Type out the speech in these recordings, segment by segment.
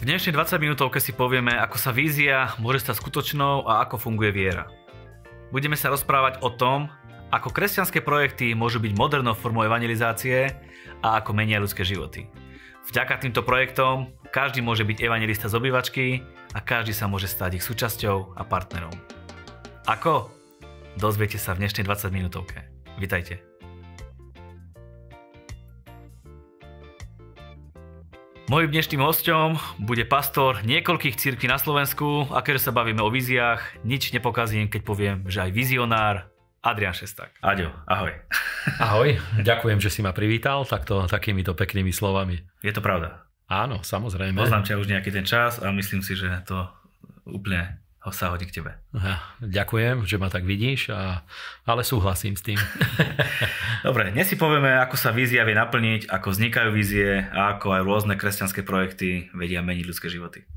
V dnešnej 20 minútovke si povieme, ako sa vízia môže stať skutočnou a ako funguje viera. Budeme sa rozprávať o tom, ako kresťanské projekty môžu byť modernou formou evangelizácie a ako menia ľudské životy. Vďaka týmto projektom každý môže byť evangelista z obývačky a každý sa môže stať ich súčasťou a partnerom. Ako? Dozviete sa v dnešnej 20 minútovke. Vitajte. Mojím dnešným hostom bude pastor niekoľkých církví na Slovensku a keďže sa bavíme o víziách, nič nepokazím, keď poviem, že aj vizionár Adrian Šesták. Aďo, ahoj. Ahoj, ďakujem, že si ma privítal takto, takýmito peknými slovami. Je to pravda. Áno, samozrejme. Poznám ťa už nejaký ten čas a myslím si, že to úplne ho sa hodí k tebe. Ja, ďakujem, že ma tak vidíš, a, ale súhlasím s tým. Dobre, dnes si povieme, ako sa vízia vie naplniť, ako vznikajú vízie a ako aj rôzne kresťanské projekty vedia meniť ľudské životy.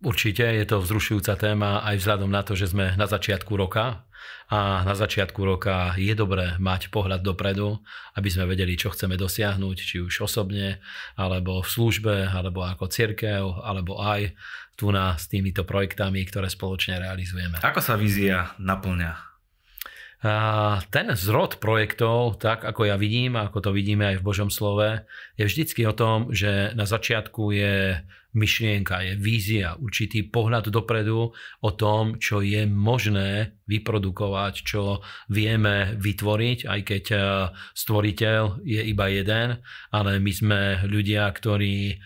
Určite je to vzrušujúca téma aj vzhľadom na to, že sme na začiatku roka a na začiatku roka je dobré mať pohľad dopredu, aby sme vedeli, čo chceme dosiahnuť, či už osobne, alebo v službe, alebo ako cirkev, alebo aj tu na, s týmito projektami, ktoré spoločne realizujeme. Ako sa vízia naplňa? A ten zrod projektov, tak ako ja vidím, ako to vidíme aj v Božom slove, je vždycky o tom, že na začiatku je myšlienka, je vízia, určitý pohľad dopredu o tom, čo je možné vyprodukovať, čo vieme vytvoriť, aj keď e, stvoriteľ je iba jeden, ale my sme ľudia, ktorí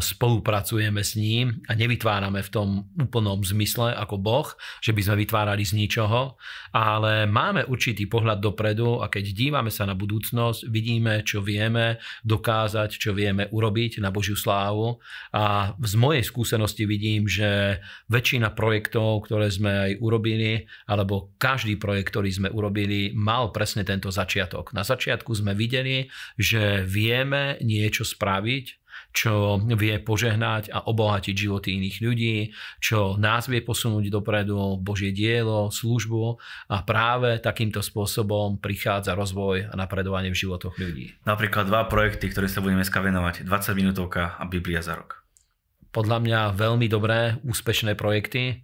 spolupracujeme s ním a nevytvárame v tom úplnom zmysle ako Boh, že by sme vytvárali z ničoho, ale máme určitý pohľad dopredu a keď dívame sa na budúcnosť, vidíme, čo vieme dokázať, čo vieme urobiť na Božiu slávu a z mojej skúsenosti vidím, že väčšina projektov, ktoré sme aj urobili, alebo každý projekt, ktorý sme urobili, mal presne tento začiatok. Na začiatku sme videli, že vieme niečo spraviť, čo vie požehnať a obohatiť životy iných ľudí, čo nás vie posunúť dopredu, Božie dielo, službu a práve takýmto spôsobom prichádza rozvoj a napredovanie v životoch ľudí. Napríklad dva projekty, ktoré sa budeme dneska venovať. 20 minútovka a Biblia za rok podľa mňa veľmi dobré, úspešné projekty.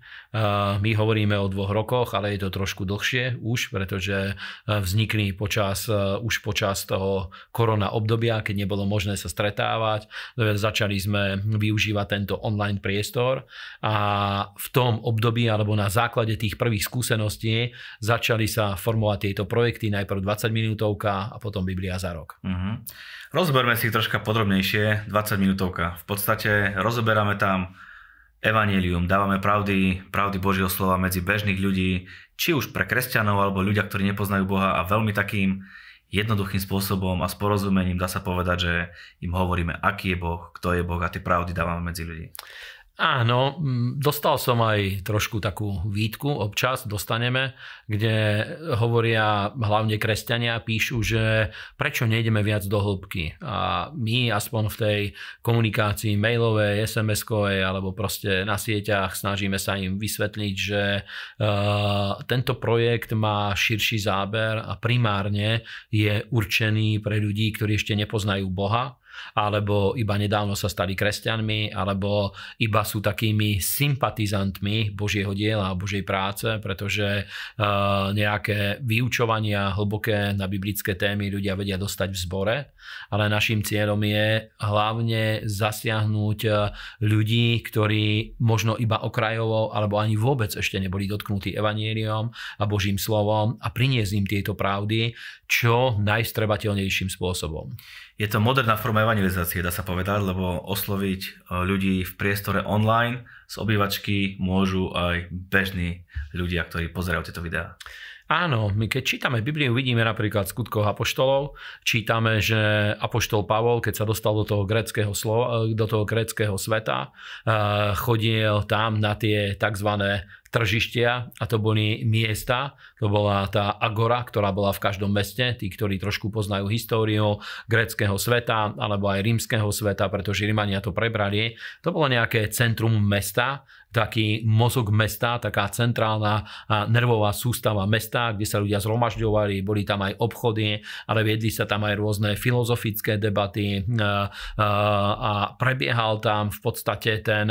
My hovoríme o dvoch rokoch, ale je to trošku dlhšie už, pretože vznikli počas, už počas toho korona obdobia, keď nebolo možné sa stretávať. Začali sme využívať tento online priestor a v tom období alebo na základe tých prvých skúseností začali sa formovať tieto projekty, najprv 20 minútovka a potom Biblia za rok. Uh-huh. Rozberme si troška podrobnejšie, 20 minútovka. V podstate rozoberáme tam evanílium, dávame pravdy, pravdy Božieho slova medzi bežných ľudí, či už pre kresťanov alebo ľudia, ktorí nepoznajú Boha a veľmi takým jednoduchým spôsobom a s porozumením dá sa povedať, že im hovoríme, aký je Boh, kto je Boh a tie pravdy dávame medzi ľudí. Áno, dostal som aj trošku takú výtku, občas dostaneme, kde hovoria hlavne kresťania, píšu, že prečo nejdeme viac do hĺbky. A my aspoň v tej komunikácii mailovej, SMS-kovej alebo proste na sieťach snažíme sa im vysvetliť, že uh, tento projekt má širší záber a primárne je určený pre ľudí, ktorí ešte nepoznajú Boha alebo iba nedávno sa stali kresťanmi, alebo iba sú takými sympatizantmi Božieho diela a Božej práce, pretože uh, nejaké vyučovania hlboké na biblické témy ľudia vedia dostať v zbore, ale našim cieľom je hlavne zasiahnuť eh, ľudí, ktorí možno iba okrajovo alebo ani vôbec ešte neboli dotknutí evanieliom a Božím slovom a priniesť im tieto pravdy čo najstrebateľnejším spôsobom. Je to moderná forma evangelizácie, dá sa povedať, lebo osloviť e, ľudí v priestore online z obývačky môžu aj bežní ľudia, ktorí pozerajú tieto videá. Áno, my keď čítame Bibliu, vidíme napríklad skutkov apoštolov, čítame, že apoštol Pavol, keď sa dostal do toho greckého, slova, do toho greckého sveta, eh, chodil tam na tie tzv. tržištia a to boli miesta, to bola tá agora, ktorá bola v každom meste, tí, ktorí trošku poznajú históriu greckého sveta alebo aj rímskeho sveta, pretože Rímania to prebrali, to bolo nejaké centrum mesta, taký mozog mesta, taká centrálna nervová sústava mesta, kde sa ľudia zhromažďovali, boli tam aj obchody, ale viedli sa tam aj rôzne filozofické debaty a prebiehal tam v podstate ten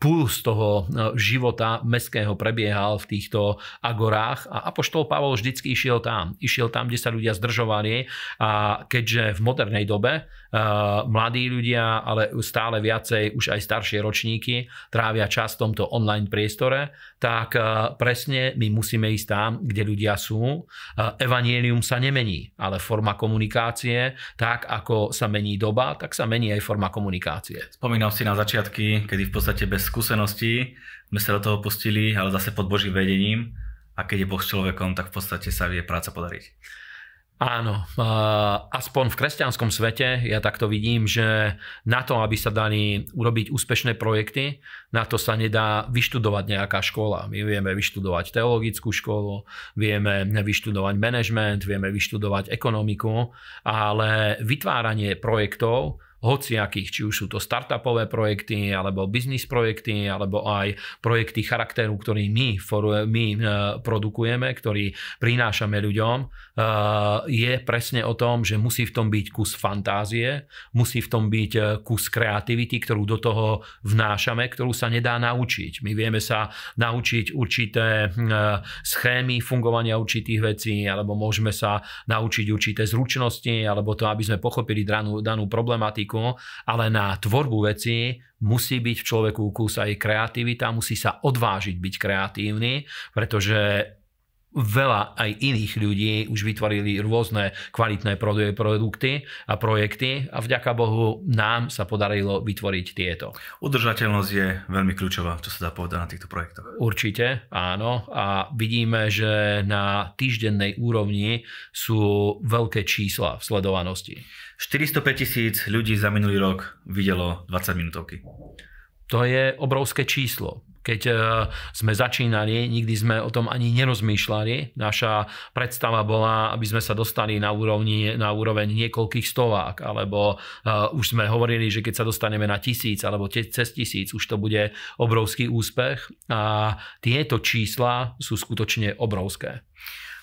puls toho života mestského prebiehal v týchto agorách a Apoštol Pavol vždycky išiel tam. Išiel tam, kde sa ľudia zdržovali a keďže v modernej dobe mladí ľudia, ale stále viacej už aj staršie ročníky trávia čas v tomto online priestore, tak presne my musíme ísť tam, kde ľudia sú. Evangelium sa nemení, ale forma komunikácie, tak ako sa mení doba, tak sa mení aj forma komunikácie. Spomínal si na začiatky, kedy v podstate bez skúseností sme sa do toho pustili, ale zase pod Božím vedením a keď je Boh s človekom, tak v podstate sa vie práca podariť. Áno, aspoň v kresťanskom svete ja takto vidím, že na to, aby sa dali urobiť úspešné projekty, na to sa nedá vyštudovať nejaká škola. My vieme vyštudovať teologickú školu, vieme vyštudovať management, vieme vyštudovať ekonomiku, ale vytváranie projektov hociakých, či už sú to startupové projekty, alebo biznis projekty, alebo aj projekty charakteru, ktorý my, my e, produkujeme, ktorý prinášame ľuďom, e, je presne o tom, že musí v tom byť kus fantázie, musí v tom byť e, kus kreativity, ktorú do toho vnášame, ktorú sa nedá naučiť. My vieme sa naučiť určité schémy fungovania určitých vecí, alebo môžeme sa naučiť určité zručnosti, alebo to, aby sme pochopili danú, danú problematiku techniku, ale na tvorbu veci musí byť v človeku kus aj kreativita, musí sa odvážiť byť kreatívny, pretože veľa aj iných ľudí už vytvorili rôzne kvalitné produkty a projekty a vďaka Bohu nám sa podarilo vytvoriť tieto. Udržateľnosť je veľmi kľúčová, čo sa dá povedať na týchto projektoch. Určite, áno. A vidíme, že na týždennej úrovni sú veľké čísla v sledovanosti. 405 tisíc ľudí za minulý rok videlo 20 minútovky. To je obrovské číslo. Keď e, sme začínali, nikdy sme o tom ani nerozmýšľali. Naša predstava bola, aby sme sa dostali na, úrovni, na úroveň niekoľkých stovák, alebo uh, už sme hovorili, že keď sa dostaneme na tisíc alebo cez tisíc, už to bude obrovský úspech. A tieto čísla sú skutočne obrovské.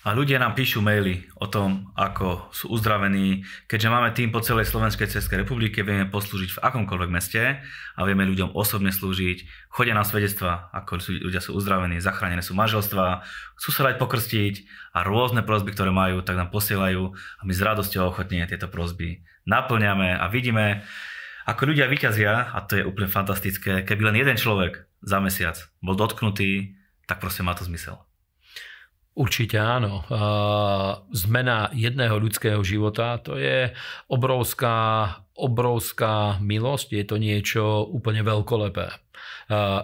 A ľudia nám píšu maily o tom, ako sú uzdravení. Keďže máme tým po celej Slovenskej Českej republike, vieme poslúžiť v akomkoľvek meste a vieme ľuďom osobne slúžiť. Chodia na svedectva, ako ľudia sú uzdravení, zachránené sú manželstva, chcú sa dať pokrstiť a rôzne prosby, ktoré majú, tak nám posielajú a my s radosťou ochotne tieto prosby naplňame a vidíme, ako ľudia vyťazia, a to je úplne fantastické, keby len jeden človek za mesiac bol dotknutý, tak proste má to zmysel. Určite áno. Zmena jedného ľudského života to je obrovská, obrovská milosť, je to niečo úplne veľkolepé.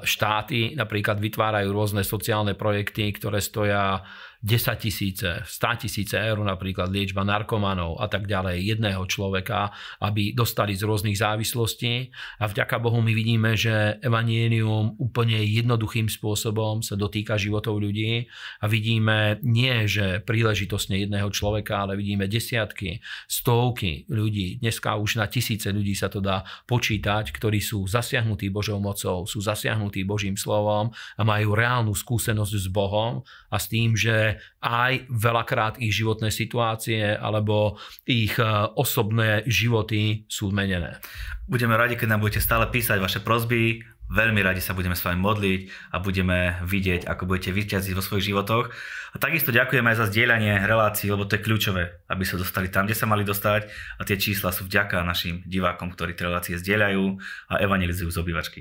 Štáty napríklad vytvárajú rôzne sociálne projekty, ktoré stoja 10 tisíce, 100 tisíce eur napríklad liečba narkomanov a tak ďalej jedného človeka, aby dostali z rôznych závislostí. A vďaka Bohu my vidíme, že evanielium úplne jednoduchým spôsobom sa dotýka životov ľudí a vidíme nie, že príležitostne jedného človeka, ale vidíme desiatky, stovky ľudí, dneska už na tisíce ľudí sa to dá počítať, ktorí sú zasiahnutí Božou mocou, sú zasiahnutí Božím slovom a majú reálnu skúsenosť s Bohom a s tým, že aj veľakrát ich životné situácie alebo ich e, osobné životy sú zmenené. Budeme radi, keď nám budete stále písať vaše prozby, veľmi radi sa budeme s vami modliť a budeme vidieť, ako budete vyťaziť vo svojich životoch. A takisto ďakujeme aj za zdieľanie relácií, lebo to je kľúčové, aby sa dostali tam, kde sa mali dostať a tie čísla sú vďaka našim divákom, ktorí tie relácie zdieľajú a evangelizujú z obývačky.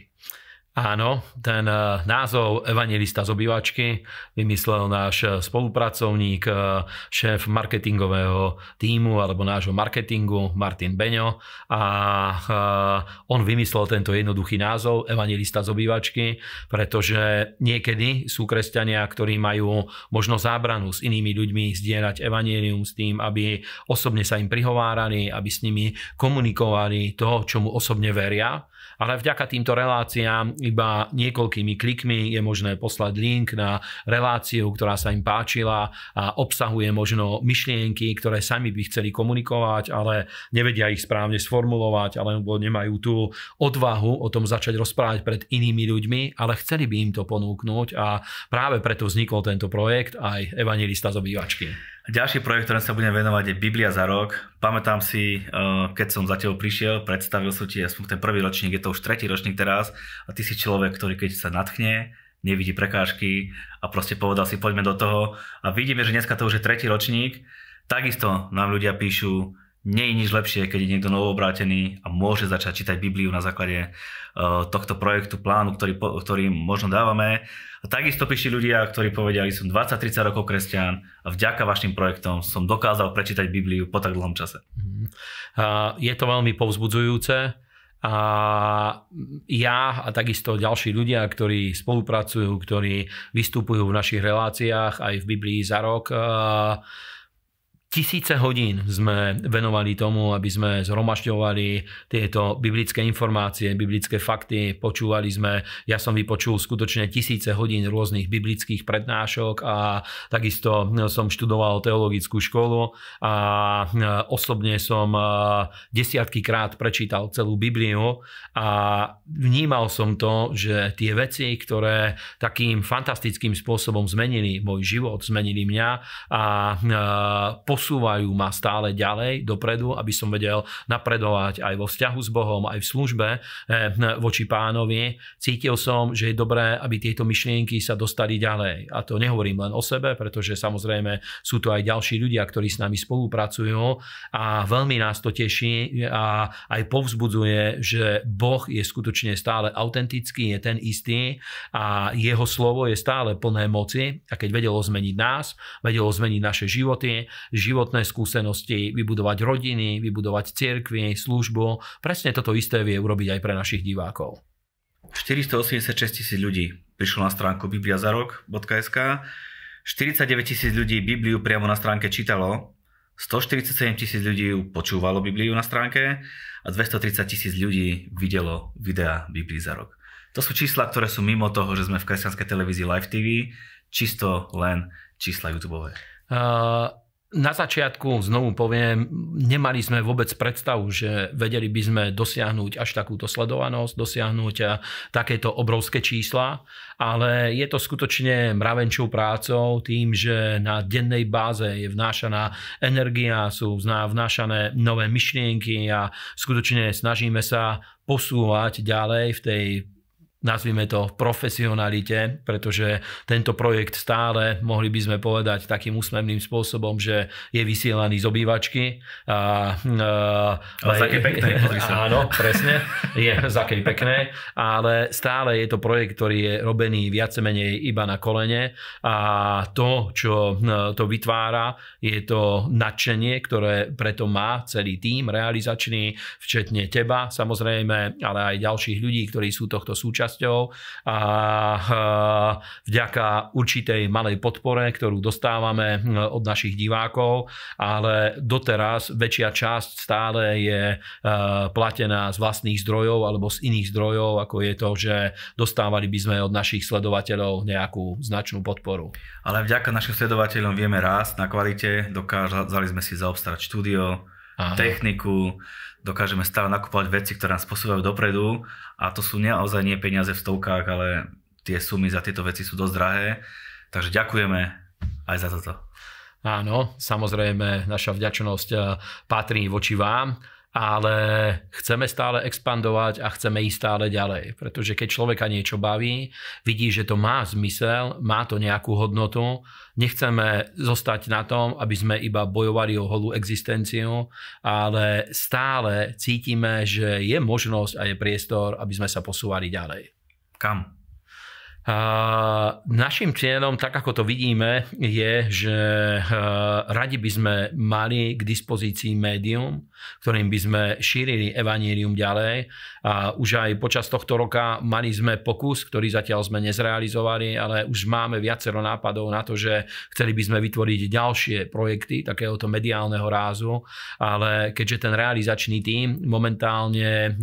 Áno, ten eh, názov evangelista z obývačky vymyslel náš eh, spolupracovník, eh, šéf marketingového týmu alebo nášho marketingu Martin Beňo. A on vymyslel tento jednoduchý názov evangelista z obývačky, pretože niekedy sú kresťania, ktorí majú možno zábranu s inými ľuďmi zdieľať evangelium s tým, aby osobne sa im prihovárali, aby s nimi komunikovali to, čomu osobne veria ale vďaka týmto reláciám iba niekoľkými klikmi je možné poslať link na reláciu, ktorá sa im páčila a obsahuje možno myšlienky, ktoré sami by chceli komunikovať, ale nevedia ich správne sformulovať, alebo nemajú tú odvahu o tom začať rozprávať pred inými ľuďmi, ale chceli by im to ponúknuť a práve preto vznikol tento projekt aj Evangelista z obývačky. Ďalší projekt, ktorým sa budem venovať, je Biblia za rok. Pamätám si, eh, keď som za tebou prišiel, predstavil som ti aspoň ten prvý ročník, je to už tretí ročník teraz a ty si človek, ktorý keď sa natchne, nevidí prekážky a proste povedal si, poďme do toho a vidíme, že dneska to už je tretí ročník. Takisto nám ľudia píšu, nie je nič lepšie, keď je niekto novobrátený a môže začať čítať Bibliu na základe uh, tohto projektu, plánu, ktorý, ktorý možno dávame. A takisto píši ľudia, ktorí povedali, som 20-30 rokov kresťan a vďaka vašim projektom som dokázal prečítať Bibliu po tak dlhom čase. Uh, je to veľmi povzbudzujúce. A ja a takisto ďalší ľudia, ktorí spolupracujú, ktorí vystupujú v našich reláciách aj v Biblii za rok, uh, Tisíce hodín sme venovali tomu, aby sme zhromažďovali tieto biblické informácie, biblické fakty, počúvali sme, ja som vypočul skutočne tisíce hodín rôznych biblických prednášok a takisto som študoval teologickú školu a osobne som desiatky krát prečítal celú Bibliu a vnímal som to, že tie veci, ktoré takým fantastickým spôsobom zmenili môj život, zmenili mňa a posúvajú ma stále ďalej dopredu, aby som vedel napredovať aj vo vzťahu s Bohom, aj v službe eh, voči pánovi. Cítil som, že je dobré, aby tieto myšlienky sa dostali ďalej. A to nehovorím len o sebe, pretože samozrejme sú tu aj ďalší ľudia, ktorí s nami spolupracujú a veľmi nás to teší a aj povzbudzuje, že Boh je skutočne stále autentický, je ten istý a jeho slovo je stále plné moci a keď vedelo zmeniť nás, vedelo zmeniť naše životy, životy životné skúsenosti, vybudovať rodiny, vybudovať cirkvy, službu. Presne toto isté vie urobiť aj pre našich divákov. 486 tisíc ľudí prišlo na stránku bibliazarok.sk 49 tisíc ľudí Bibliu priamo na stránke čítalo, 147 tisíc ľudí počúvalo Bibliu na stránke a 230 tisíc ľudí videlo videa Biblii za rok. To sú čísla, ktoré sú mimo toho, že sme v kresťanskej televízii Live TV, čisto len čísla YouTube. Uh, na začiatku, znovu poviem, nemali sme vôbec predstavu, že vedeli by sme dosiahnuť až takúto sledovanosť, dosiahnuť takéto obrovské čísla, ale je to skutočne mravenčou prácou tým, že na dennej báze je vnášaná energia, sú vnášané nové myšlienky a skutočne snažíme sa posúvať ďalej v tej nazvime to, profesionalite, pretože tento projekt stále, mohli by sme povedať takým úsmevným spôsobom, že je vysielaný z obývačky. A, a, ale zaké pekné, sa. Áno, presne, je zaké pekné, ale stále je to projekt, ktorý je robený viac menej iba na kolene a to, čo to vytvára, je to nadšenie, ktoré preto má celý tím realizačný, včetne teba samozrejme, ale aj ďalších ľudí, ktorí sú tohto súčasť súčasťou a vďaka určitej malej podpore, ktorú dostávame od našich divákov, ale doteraz väčšia časť stále je platená z vlastných zdrojov alebo z iných zdrojov, ako je to, že dostávali by sme od našich sledovateľov nejakú značnú podporu. Ale vďaka našim sledovateľom vieme rásť na kvalite, dokázali sme si zaobstarať štúdio, Aha. techniku, dokážeme stále nakupovať veci, ktoré nás posúvajú dopredu a to sú naozaj nie peniaze v stovkách, ale tie sumy za tieto veci sú dosť drahé. Takže ďakujeme aj za toto. Áno, samozrejme, naša vďačnosť eh, patrí voči vám ale chceme stále expandovať a chceme ísť stále ďalej. Pretože keď človeka niečo baví, vidí, že to má zmysel, má to nejakú hodnotu, nechceme zostať na tom, aby sme iba bojovali o holú existenciu, ale stále cítime, že je možnosť a je priestor, aby sme sa posúvali ďalej. Kam? Našim cieľom, tak ako to vidíme, je, že radi by sme mali k dispozícii médium, ktorým by sme šírili evanílium ďalej. A už aj počas tohto roka mali sme pokus, ktorý zatiaľ sme nezrealizovali, ale už máme viacero nápadov na to, že chceli by sme vytvoriť ďalšie projekty takéhoto mediálneho rázu, ale keďže ten realizačný tím momentálne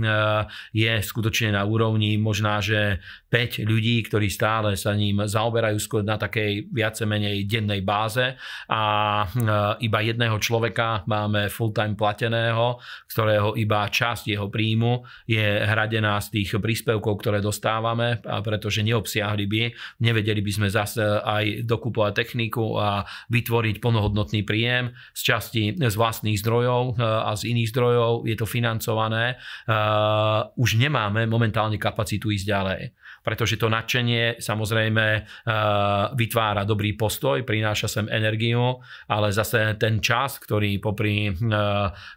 je skutočne na úrovni možná, že 5 ľudí, ktorí stále sa ním zaoberajú skôr na takej viace menej dennej báze a e, iba jedného človeka máme full-time plateného, ktorého iba časť jeho príjmu je hradená z tých príspevkov, ktoré dostávame, pretože neobsiahli by, nevedeli by sme zase aj dokupovať techniku a vytvoriť plnohodnotný príjem z časti z vlastných zdrojov e, a z iných zdrojov je to financované. E, už nemáme momentálne kapacitu ísť ďalej pretože to nadšenie samozrejme eh, vytvára dobrý postoj, prináša sem energiu, ale zase ten čas, ktorý popri eh,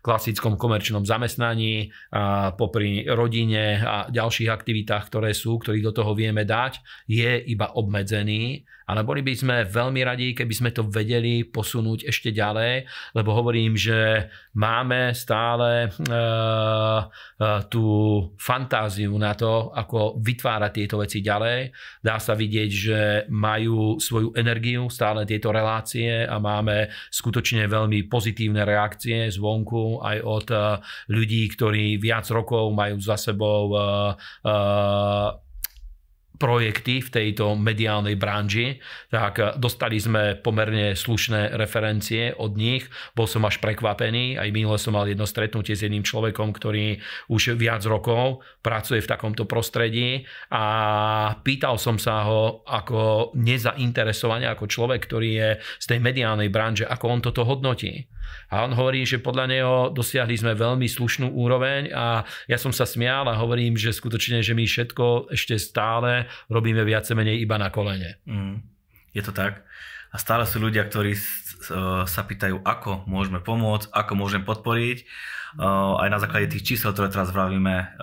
klasickom komerčnom zamestnaní, popri rodine a ďalších aktivitách, ktoré sú, ktorý do toho vieme dať, je iba obmedzený ale boli by sme veľmi radi, keby sme to vedeli posunúť ešte ďalej, lebo hovorím, že máme stále uh, uh, tú fantáziu na to, ako vytvárať tieto veci ďalej. Dá sa vidieť, že majú svoju energiu stále tieto relácie a máme skutočne veľmi pozitívne reakcie zvonku aj od uh, ľudí, ktorí viac rokov majú za sebou uh, uh, projekty v tejto mediálnej branži, tak dostali sme pomerne slušné referencie od nich. Bol som až prekvapený, aj minule som mal jedno stretnutie s jedným človekom, ktorý už viac rokov pracuje v takomto prostredí a pýtal som sa ho ako nezainteresovanie, ako človek, ktorý je z tej mediálnej branže, ako on toto hodnotí. A on hovorí, že podľa neho dosiahli sme veľmi slušnú úroveň a ja som sa smial a hovorím, že skutočne, že my všetko ešte stále robíme viac menej iba na kolene. Mm, je to tak. A stále sú ľudia, ktorí sa pýtajú, ako môžeme pomôcť, ako môžeme podporiť. Aj na základe tých čísel, ktoré teraz vravíme,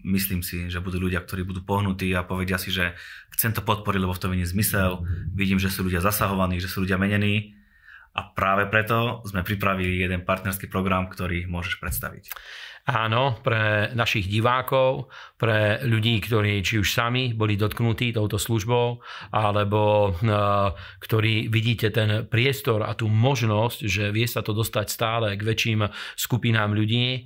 myslím si, že budú ľudia, ktorí budú pohnutí a povedia si, že chcem to podporiť, lebo v tom je zmysel. Vidím, že sú ľudia zasahovaní, že sú ľudia menení a práve preto sme pripravili jeden partnerský program, ktorý môžeš predstaviť. Áno, pre našich divákov, pre ľudí, ktorí či už sami boli dotknutí touto službou, alebo e, ktorí vidíte ten priestor a tú možnosť, že vie sa to dostať stále k väčším skupinám ľudí. E,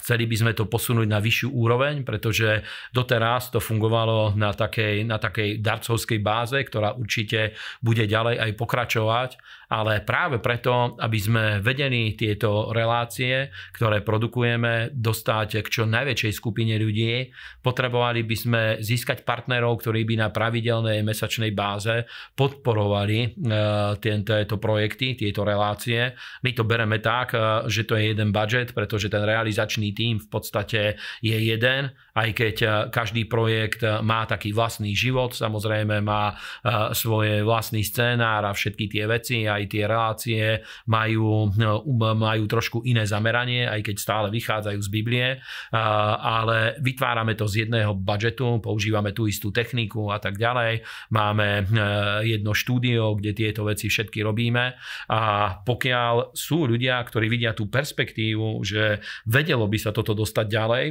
chceli by sme to posunúť na vyššiu úroveň, pretože doteraz to fungovalo na takej, na takej darcovskej báze, ktorá určite bude ďalej aj pokračovať ale práve preto, aby sme vedeli tieto relácie, ktoré produkujeme, dostať k čo najväčšej skupine ľudí, potrebovali by sme získať partnerov, ktorí by na pravidelnej mesačnej báze podporovali e, tieto projekty, tieto relácie. My to bereme tak, e, že to je jeden budget, pretože ten realizačný tím v podstate je jeden, aj keď e, každý projekt má taký vlastný život, samozrejme má svoje vlastný scénár a všetky tie veci, aj tie relácie majú, um, majú trošku iné zameranie, aj keď stále vychádzajú z Biblie, ale vytvárame to z jedného budžetu, používame tú istú techniku a tak ďalej. Máme e, jedno štúdio, kde tieto veci všetky robíme a pokiaľ sú ľudia, ktorí vidia tú perspektívu, že vedelo by sa toto dostať ďalej,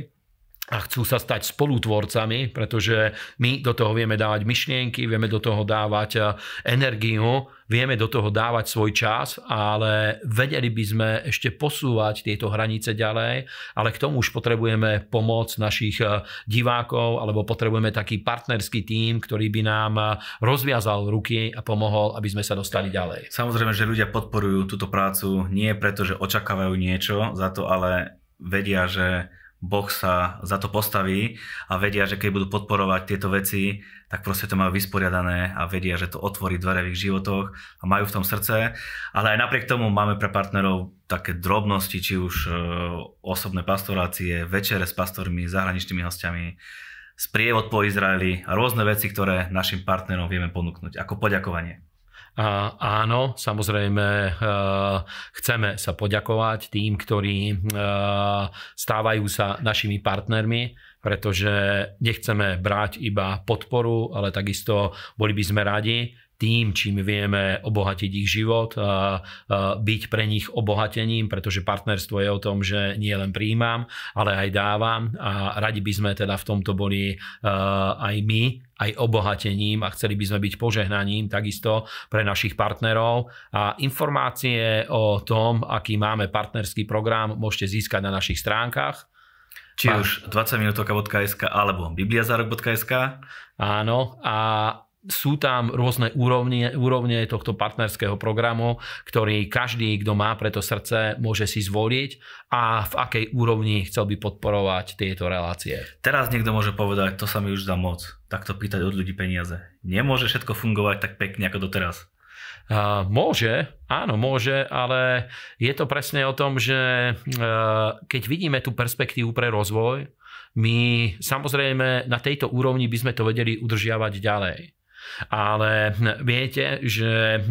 a chcú sa stať spolutvorcami, pretože my do toho vieme dávať myšlienky, vieme do toho dávať e, energiu, vieme do toho dávať svoj čas, ale vedeli by sme ešte posúvať tieto hranice ďalej, ale k tomu už potrebujeme pomoc našich e, divákov alebo potrebujeme taký partnerský tím, ktorý by nám e, rozviazal ruky a pomohol, aby sme sa dostali ďalej. Samozrejme, že ľudia podporujú túto prácu nie preto, že očakávajú niečo za to, ale vedia, že Boh sa za to postaví a vedia, že keď budú podporovať tieto veci, tak proste to majú vysporiadané a vedia, že to otvorí dvere v ich životoch a majú v tom srdce. Ale aj napriek tomu máme pre partnerov také drobnosti, či už e, osobné pastorácie, večere s pastormi, zahraničnými hostiami, sprievod po Izraeli a rôzne veci, ktoré našim partnerom vieme ponúknuť ako poďakovanie. A áno, samozrejme e, chceme sa poďakovať tým, ktorí e, stávajú sa našimi partnermi, pretože nechceme brať iba podporu, ale takisto boli by sme radi, tým, čím vieme obohatiť ich život, byť pre nich obohatením, pretože partnerstvo je o tom, že nie len príjmam, ale aj dávam a radi by sme teda v tomto boli aj my, aj obohatením a chceli by sme byť požehnaním takisto pre našich partnerov. A informácie o tom, aký máme partnerský program, môžete získať na našich stránkach. Či už 20minutovka.sk alebo bibliazarok.sk. Áno, a sú tam rôzne úrovne, úrovne tohto partnerského programu, ktorý každý, kto má preto srdce, môže si zvoliť a v akej úrovni chcel by podporovať tieto relácie. Teraz niekto môže povedať, to sa mi už dá moc, takto pýtať od ľudí peniaze. Nemôže všetko fungovať tak pekne ako doteraz. Uh, môže, áno, môže, ale je to presne o tom, že uh, keď vidíme tú perspektívu pre rozvoj, my samozrejme na tejto úrovni by sme to vedeli udržiavať ďalej. Ale viete, že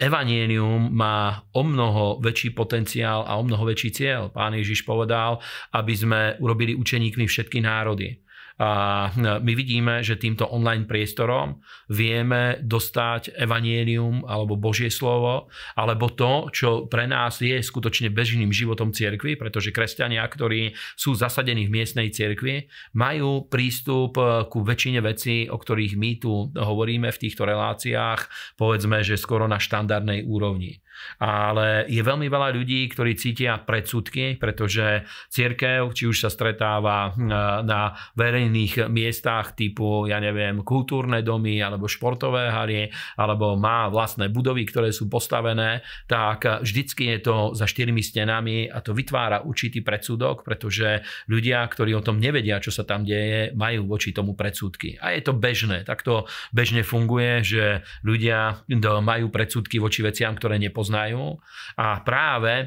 evanielium má o mnoho väčší potenciál a o mnoho väčší cieľ. Pán Ježiš povedal, aby sme urobili učeníkmi všetky národy. A my vidíme, že týmto online priestorom vieme dostať evanielium alebo Božie slovo, alebo to, čo pre nás je skutočne bežným životom cirkvi, pretože kresťania, ktorí sú zasadení v miestnej cirkvi, majú prístup ku väčšine vecí, o ktorých my tu hovoríme v týchto reláciách, povedzme, že skoro na štandardnej úrovni. Ale je veľmi veľa ľudí, ktorí cítia predsudky, pretože církev, či už sa stretáva na verejných miestach typu, ja neviem, kultúrne domy alebo športové haly, alebo má vlastné budovy, ktoré sú postavené, tak vždycky je to za štyrmi stenami a to vytvára určitý predsudok, pretože ľudia, ktorí o tom nevedia, čo sa tam deje, majú voči tomu predsudky. A je to bežné. Takto bežne funguje, že ľudia majú predsudky voči veciam, ktoré nepoznajú poznajú. A práve e,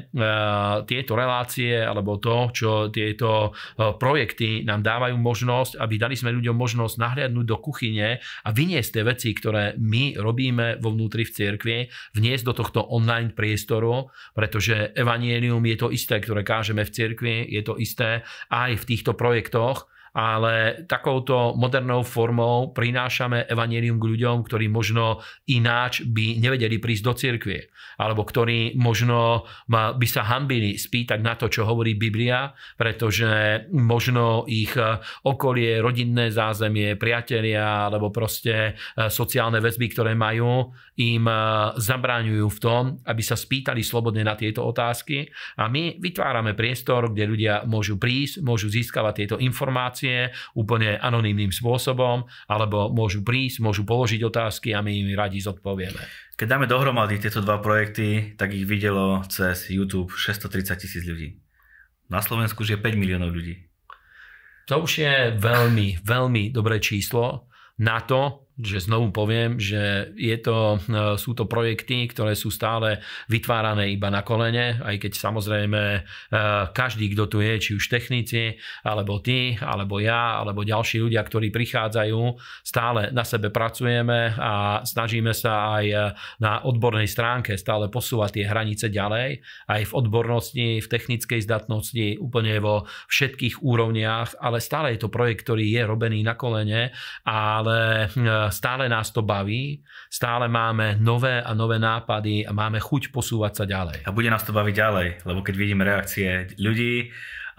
tieto relácie alebo to, čo tieto e, projekty nám dávajú možnosť, aby dali sme ľuďom možnosť nahliadnúť do kuchyne a vyniesť tie veci, ktoré my robíme vo vnútri v cirkvi, vniesť do tohto online priestoru, pretože evanielium je to isté, ktoré kážeme v cirkvi, je to isté aj v týchto projektoch ale takouto modernou formou prinášame evanelium k ľuďom, ktorí možno ináč by nevedeli prísť do cirkvie, alebo ktorí možno by sa hambili spýtať na to, čo hovorí Biblia, pretože možno ich e, okolie, rodinné zázemie, priatelia, alebo proste e, sociálne väzby, ktoré majú, im e, zabráňujú v tom, aby sa spýtali slobodne na tieto otázky. A my vytvárame priestor, kde ľudia môžu prísť, môžu získavať tieto informácie informácie úplne anonymným spôsobom, alebo môžu prísť, môžu položiť otázky a my im radi zodpovieme. Keď dáme dohromady tieto dva projekty, tak ich videlo cez YouTube 630 tisíc ľudí. Na Slovensku je 5 miliónov ľudí. To už je veľmi, veľmi dobré číslo na to, že znovu poviem, že je to, e, sú to projekty, ktoré sú stále vytvárané iba na kolene, aj keď samozrejme e, každý, kto tu je, či už technici, alebo ty, alebo ja, alebo ďalší ľudia, ktorí prichádzajú, stále na sebe pracujeme a snažíme sa aj e, na odbornej stránke stále posúvať tie hranice ďalej, aj v odbornosti, v technickej zdatnosti, úplne vo všetkých úrovniach, ale stále je to projekt, ktorý je robený na kolene, ale stále nás to baví, stále máme nové a nové nápady a máme chuť posúvať sa ďalej. A bude nás to baviť ďalej, lebo keď vidíme reakcie ľudí,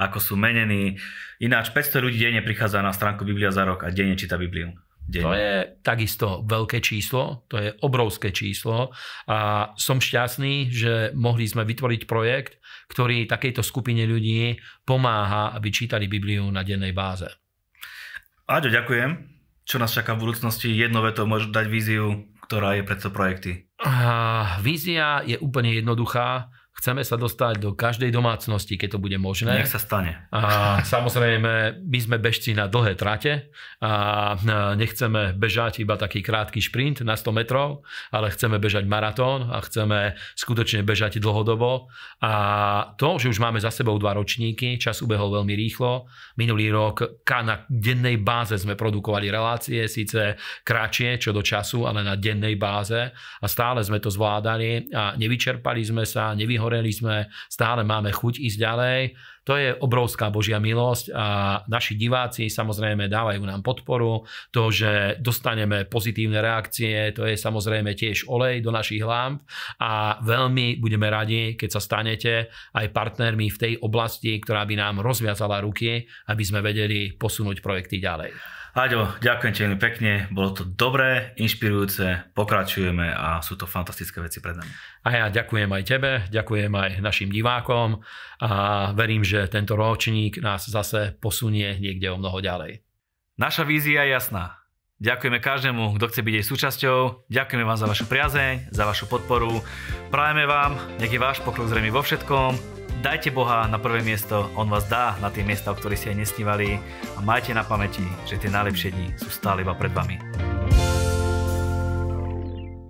ako sú menení, ináč 500 ľudí denne prichádza na stránku Biblia za rok a denne číta Bibliu. Denne. To je takisto veľké číslo, to je obrovské číslo a som šťastný, že mohli sme vytvoriť projekt, ktorý takejto skupine ľudí pomáha, aby čítali Bibliu na dennej báze. Aďo, ďakujem. Čo nás čaká v budúcnosti? Jedno veto môžu dať víziu, ktorá je pre to projekty. Uh, vízia je úplne jednoduchá Chceme sa dostať do každej domácnosti, keď to bude možné. Nech sa stane. A samozrejme, my sme bežci na dlhé trate a nechceme bežať iba taký krátky šprint na 100 metrov, ale chceme bežať maratón a chceme skutočne bežať dlhodobo. A to, že už máme za sebou dva ročníky, čas ubehol veľmi rýchlo. Minulý rok na dennej báze sme produkovali relácie, síce kratšie čo do času, ale na dennej báze a stále sme to zvládali a nevyčerpali sme sa, nevyhodili vyhoreli sme, stále máme chuť ísť ďalej. To je obrovská Božia milosť a naši diváci samozrejme dávajú nám podporu. To, že dostaneme pozitívne reakcie, to je samozrejme tiež olej do našich lámp a veľmi budeme radi, keď sa stanete aj partnermi v tej oblasti, ktorá by nám rozviazala ruky, aby sme vedeli posunúť projekty ďalej. Aďo, ďakujem ti veľmi pekne, bolo to dobré, inšpirujúce, pokračujeme a sú to fantastické veci pred nami. A ja ďakujem aj tebe, ďakujem aj našim divákom a verím, že tento ročník nás zase posunie niekde o mnoho ďalej. Naša vízia je jasná. Ďakujeme každému, kto chce byť jej súčasťou. Ďakujeme vám za vašu priazeň, za vašu podporu. Prajeme vám, nech je váš pokrok zrejme vo všetkom Dajte Boha na prvé miesto, On vás dá na tie miesta, o ktorých ste aj nesnívali a majte na pamäti, že tie najlepšie dni sú stále iba pred vami.